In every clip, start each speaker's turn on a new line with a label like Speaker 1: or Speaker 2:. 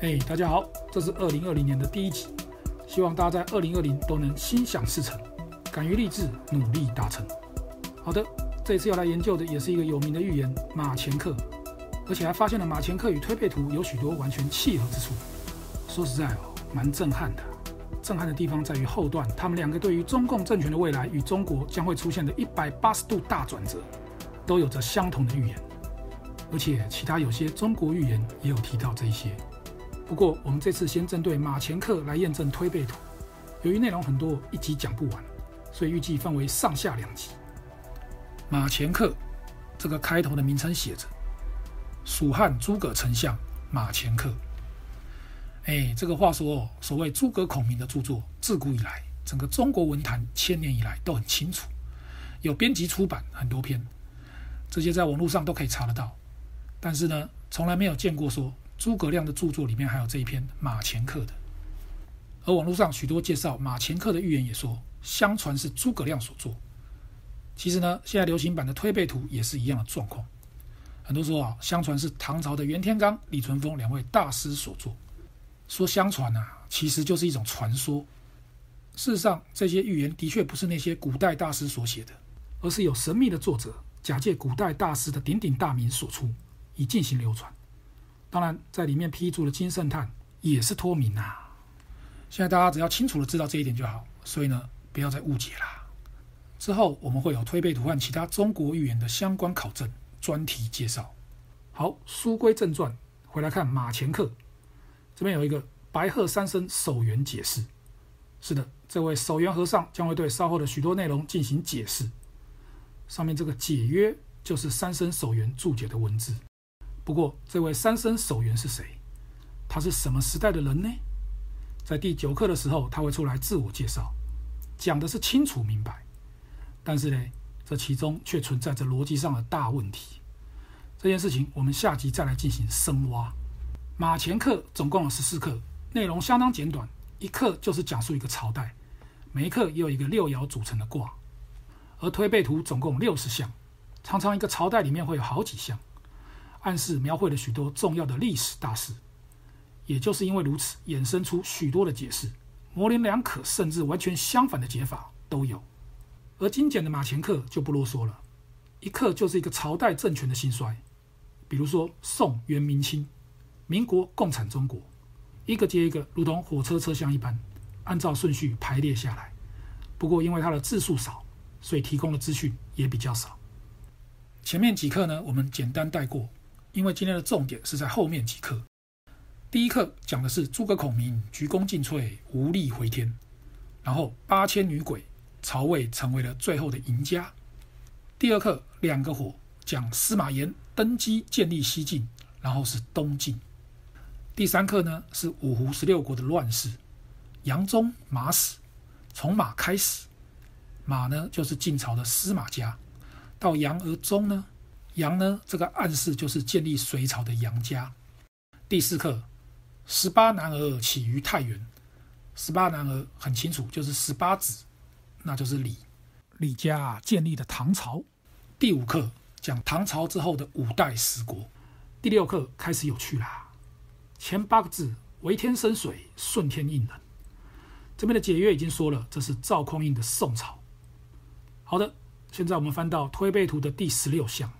Speaker 1: 嘿大家好，这是二零二零年的第一集，希望大家在二零二零都能心想事成，敢于立志，努力达成。好的，这次要来研究的也是一个有名的预言——马前克，而且还发现了马前克与推背图有许多完全契合之处。说实在哦，蛮震撼的。震撼的地方在于后段，他们两个对于中共政权的未来与中国将会出现的一百八十度大转折，都有着相同的预言，而且其他有些中国预言也有提到这一些。不过，我们这次先针对马前课来验证推背图。由于内容很多，一集讲不完，所以预计分为上下两集。马前课这个开头的名称写着“蜀汉诸葛丞相马前课”。哎，这个话说，所谓诸葛孔明的著作，自古以来，整个中国文坛千年以来都很清楚，有编辑出版很多篇，这些在网络上都可以查得到。但是呢，从来没有见过说。诸葛亮的著作里面还有这一篇马前课的，而网络上许多介绍马前课的预言也说，相传是诸葛亮所作。其实呢，现在流行版的推背图也是一样的状况。很多说啊，相传是唐朝的袁天罡、李淳风两位大师所作。说相传啊，其实就是一种传说。事实上，这些预言的确不是那些古代大师所写的，而是有神秘的作者假借古代大师的鼎鼎大名所出，以进行流传。当然，在里面批注的金圣叹也是脱名啊。现在大家只要清楚的知道这一点就好，所以呢，不要再误解啦。之后我们会有推背图和其他中国预言的相关考证专题介绍。好，书归正传，回来看马前课。这边有一个白鹤三生守元解释。是的，这位守元和尚将会对稍后的许多内容进行解释。上面这个解约就是三生守元注解的文字。不过，这位三生守元是谁？他是什么时代的人呢？在第九课的时候，他会出来自我介绍，讲的是清楚明白。但是呢，这其中却存在着逻辑上的大问题。这件事情，我们下集再来进行深挖。马前课总共有十四课，内容相当简短，一课就是讲述一个朝代，每一课也有一个六爻组成的卦。而推背图总共六十项，常常一个朝代里面会有好几项。暗示描绘了许多重要的历史大事，也就是因为如此，衍生出许多的解释，模棱两可，甚至完全相反的解法都有。而精简的马前课就不啰嗦了，一课就是一个朝代政权的兴衰，比如说宋、元、明清、民国、共产中国，一个接一个，如同火车车厢一般，按照顺序排列下来。不过因为它的字数少，所以提供的资讯也比较少。前面几课呢，我们简单带过。因为今天的重点是在后面几课。第一课讲的是诸葛孔明鞠躬尽瘁，无力回天，然后八千女鬼，曹魏成为了最后的赢家。第二课两个火讲司马炎登基建立西晋，然后是东晋。第三课呢是五胡十六国的乱世，杨忠马死，从马开始，马呢就是晋朝的司马家，到杨而忠呢。杨呢？这个暗示就是建立隋朝的杨家。第四课，十八男儿起于太原。十八男儿很清楚，就是十八子，那就是李。李家建立的唐朝。第五课讲唐朝之后的五代十国。第六课开始有趣啦。前八个字为天生水，顺天应人。这边的解约已经说了，这是赵匡胤的宋朝。好的，现在我们翻到推背图的第十六象。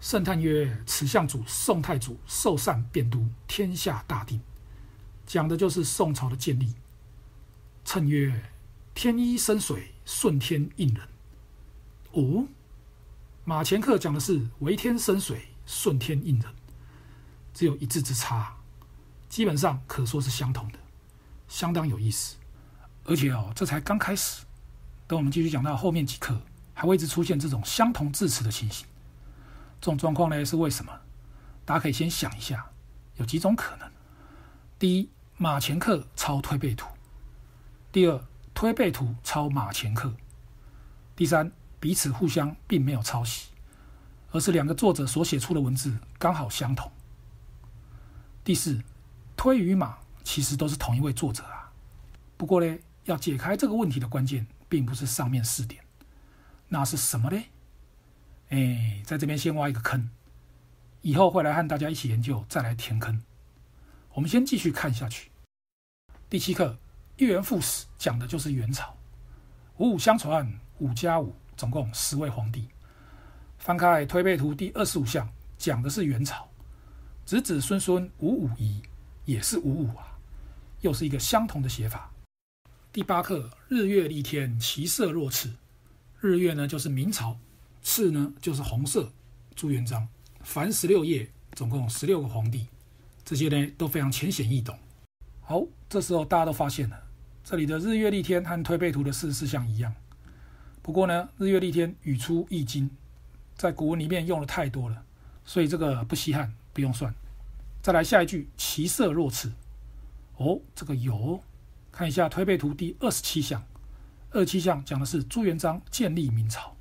Speaker 1: 圣叹曰：“此象主宋太祖受禅变都，天下大定。”讲的就是宋朝的建立。称曰：“天一生水，顺天应人。”哦，马前课讲的是为天生水，顺天应人，只有一字之差，基本上可说是相同的，相当有意思。而且哦，这才刚开始，等我们继续讲到后面几课，还会一直出现这种相同字词的情形。这种状况呢，是为什么？大家可以先想一下，有几种可能：第一，马前课抄推背图；第二，推背图抄马前课；第三，彼此互相并没有抄袭，而是两个作者所写出的文字刚好相同；第四，推与马其实都是同一位作者啊。不过呢，要解开这个问题的关键，并不是上面四点，那是什么呢？哎，在这边先挖一个坑，以后会来和大家一起研究，再来填坑。我们先继续看下去。第七课，一元复始，讲的就是元朝。五五相传，五加五，总共十位皇帝。翻开推背图第二十五象，讲的是元朝。子子孙孙五五一，也是五五啊，又是一个相同的写法。第八课，日月丽天，其色若赤。日月呢，就是明朝；赤呢，就是红色，朱元璋。凡十六页，总共十六个皇帝，这些呢都非常浅显易懂。好，这时候大家都发现了，这里的日月丽天和推背图的四十四象一样。不过呢，日月丽天语出易经，在古文里面用的太多了，所以这个不稀罕，不用算。再来下一句，其色若赤。哦，这个有。看一下推背图第二十七象，二十七象讲的是朱元璋建立明朝。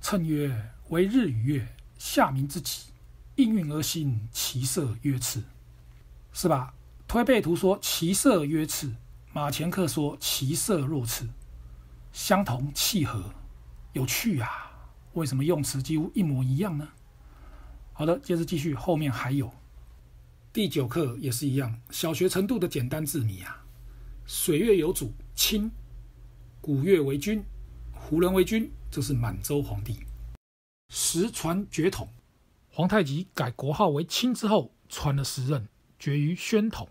Speaker 1: 谶曰：为日与月，夏明之己，应运而行，其色曰赤，是吧？推背图说其色曰赤，马前客说其色若赤，相同契合，有趣啊！为什么用词几乎一模一样呢？好的，接着继续，后面还有第九课也是一样，小学程度的简单字谜啊。水月有主，清；古月为君，胡人为君，这是满洲皇帝。时传绝统，皇太极改国号为清之后，传了十任，绝于宣统。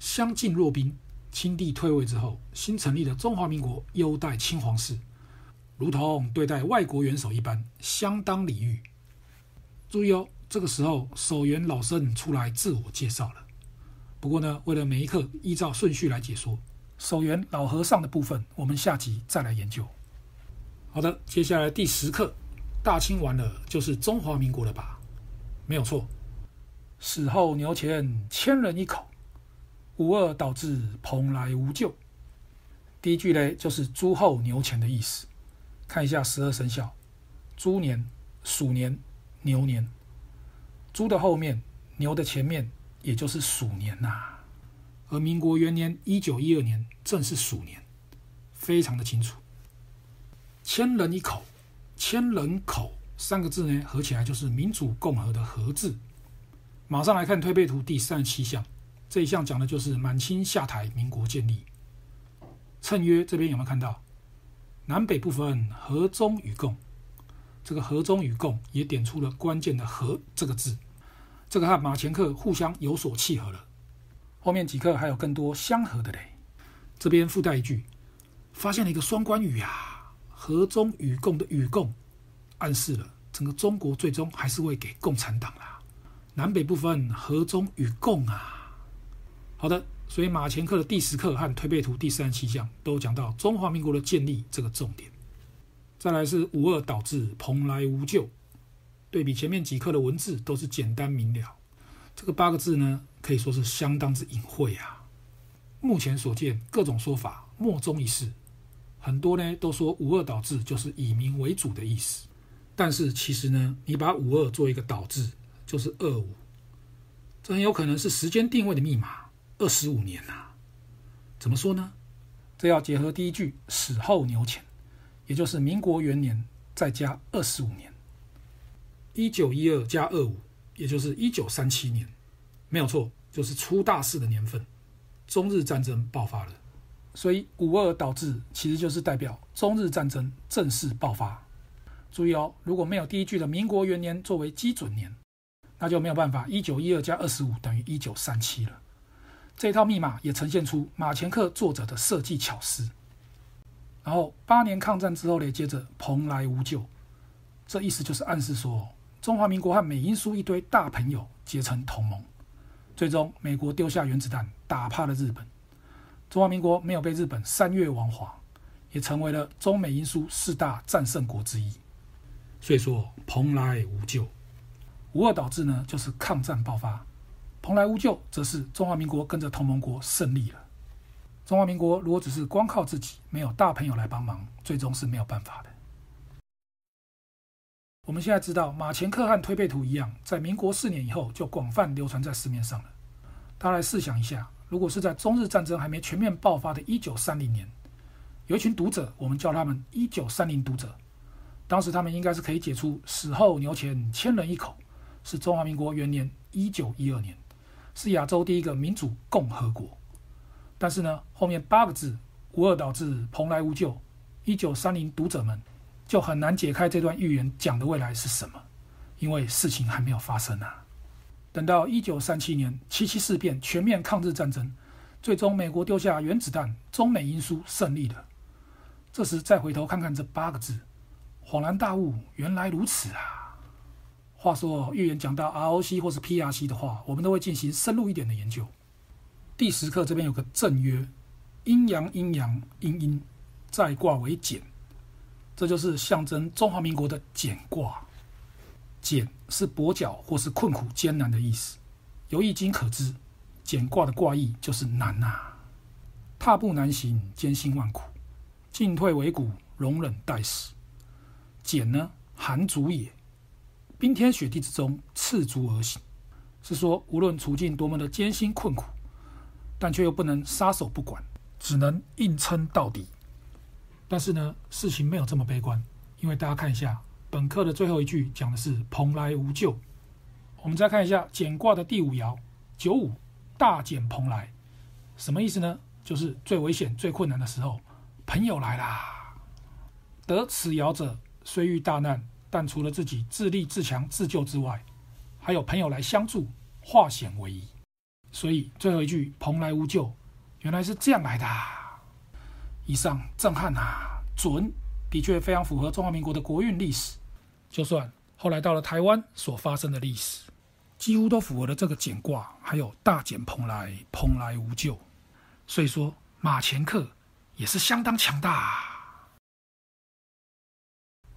Speaker 1: 相敬若宾，清帝退位之后，新成立的中华民国优待清皇室，如同对待外国元首一般，相当礼遇。注意哦，这个时候守元老僧出来自我介绍了。不过呢，为了每一课依照顺序来解说，守元老和尚的部分，我们下集再来研究。好的，接下来第十课，大清完了就是中华民国了吧？没有错。死后牛前千人一口，无二导致蓬莱无救。第一句呢，就是猪后牛前的意思。看一下十二生肖：猪年、鼠年、牛年。猪的后面，牛的前面。也就是鼠年呐、而民国元年一九一二年正是鼠年，非常的清楚。千人一口，千人口三个字呢，合起来就是民主共和的和字。马上来看推背图第三十七象，这一项讲的就是满清下台，民国建立。谶曰这边有没有看到？南北部分，和衷与共。这个和衷与共也点出了关键的和这个字。这个和马前课互相有所契合了，后面几课还有更多相合的嘞。这边附带一句，发现了一个双关语啊，和中与共的与共，暗示了整个中国最终还是会给共产党啦。南北部分，和中与共啊。好的，所以马前课的第十课和推背图第三十七项都讲到中华民国的建立这个重点。再来是五二导致蓬莱无救。对比前面几课的文字都是简单明了，这个八个字呢，可以说是相当之隐晦啊。目前所见各种说法莫衷一是，很多呢都说五二导致就是以民为主的意思，但是其实呢，你把五二做一个导致就是二五，这很有可能是时间定位的密码，二十五年呐。怎么说呢？这要结合第一句死后牛前，也就是民国元年再加二十五年。一九一二加二五，也就是一九三七年，没有错，就是出大事的年份，中日战争爆发了。所以五二导致其实就是代表中日战争正式爆发。注意哦，如果没有第一句的民国元年作为基准年，那就没有办法一九一二加二十五等于一九三七了。这套密码也呈现出马前课作者的设计巧思。然后八年抗战之后呢，接着蓬莱无救，这意思就是暗示说。中华民国和美英苏一堆大朋友结成同盟，最终美国丢下原子弹，打怕了日本。中华民国没有被日本三月亡华，也成为了中美英苏四大战胜国之一。所以说，蓬莱无救。无二导致呢，就是抗战爆发；蓬莱无救，则是中华民国跟着同盟国胜利了。中华民国如果只是光靠自己，没有大朋友来帮忙，最终是没有办法的。我们现在知道，马前课和推背图一样，在民国四年以后就广泛流传在市面上了。大家来试想一下，如果是在中日战争还没全面爆发的1930年，有一群读者，我们叫他们1930读者，当时他们应该是可以解出“死后牛前千人一口”是中华民国元年1912年，是亚洲第一个民主共和国。但是呢，后面八个字“无二导致蓬莱无救”，一九三零读者们就很难解开这段预言讲的未来是什么，因为事情还没有发生啊。等到一九三七年七七事变，全面抗日战争，最终美国丢下原子弹，中美英苏胜利了。这时再回头看看这八个字，恍然大悟，原来如此啊！话说预言讲到 ROC 或是 PRC 的话，我们都会进行深入一点的研究。第十课这边有个正曰：阴阳阴阳阴阴，再卦为简，这就是象征中华民国的简卦。简是跛脚或是困苦艰难的意思，由易经可知，简卦的卦意就是难呐、啊，踏步难行，艰辛万苦，进退维谷，容忍待时。简呢，寒足也，冰天雪地之中赤足而行，是说无论处境多么的艰辛困苦，但却又不能撒手不管，只能硬撑到底。但是呢，事情没有这么悲观，因为大家看一下。本课的最后一句讲的是蓬莱无救。我们再看一下简卦的第五爻九五大简蓬莱，什么意思呢？就是最危险、最困难的时候，朋友来啦。得此爻者，虽遇大难，但除了自己自立自强自救之外，还有朋友来相助，化险为夷。所以最后一句蓬莱无救，原来是这样来的。以上震撼啊，准，的确非常符合中华民国的国运历史。就算后来到了台湾所发生的历史，几乎都符合了这个简卦，还有大简蓬莱，蓬莱无救。所以说马前克也是相当强大。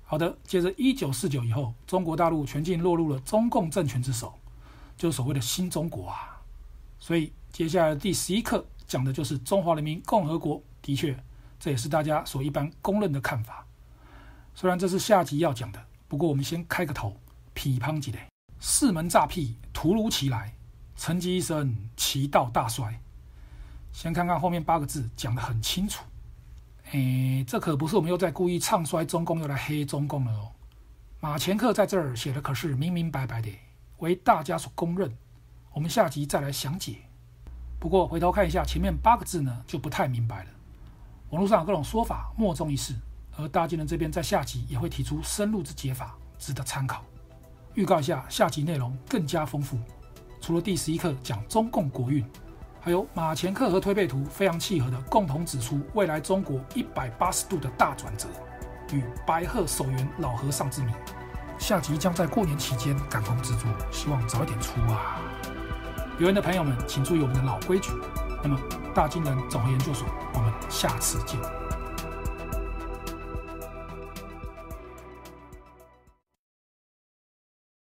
Speaker 1: 好的，接着一九四九以后，中国大陆全境落入了中共政权之手，就是所谓的新中国啊。所以接下来第十一课讲的就是中华人民共和国。的确，这也是大家所一般公认的看法。虽然这是下集要讲的。不过，我们先开个头，批判几类，四门诈骗突如其来，成吉一生其道大衰。先看看后面八个字，讲得很清楚。哎，这可不是我们又在故意唱衰中共，又来黑中共了哦。马前课在这儿写的可是明明白白的，为大家所公认。我们下集再来详解。不过回头看一下前面八个字呢，就不太明白了。网络上有各种说法，莫衷一是。而大金人这边在下集也会提出深入之解法，值得参考。预告一下，下集内容更加丰富。除了第十一课讲中共国运，还有马前课和推背图非常契合的，共同指出未来中国一百八十度的大转折与白鹤守园老和尚之谜。下集将在过年期间赶工制作，希望早一点出啊！留言的朋友们，请注意我们的老规矩。那么，大金人综合研究所，我们下次见。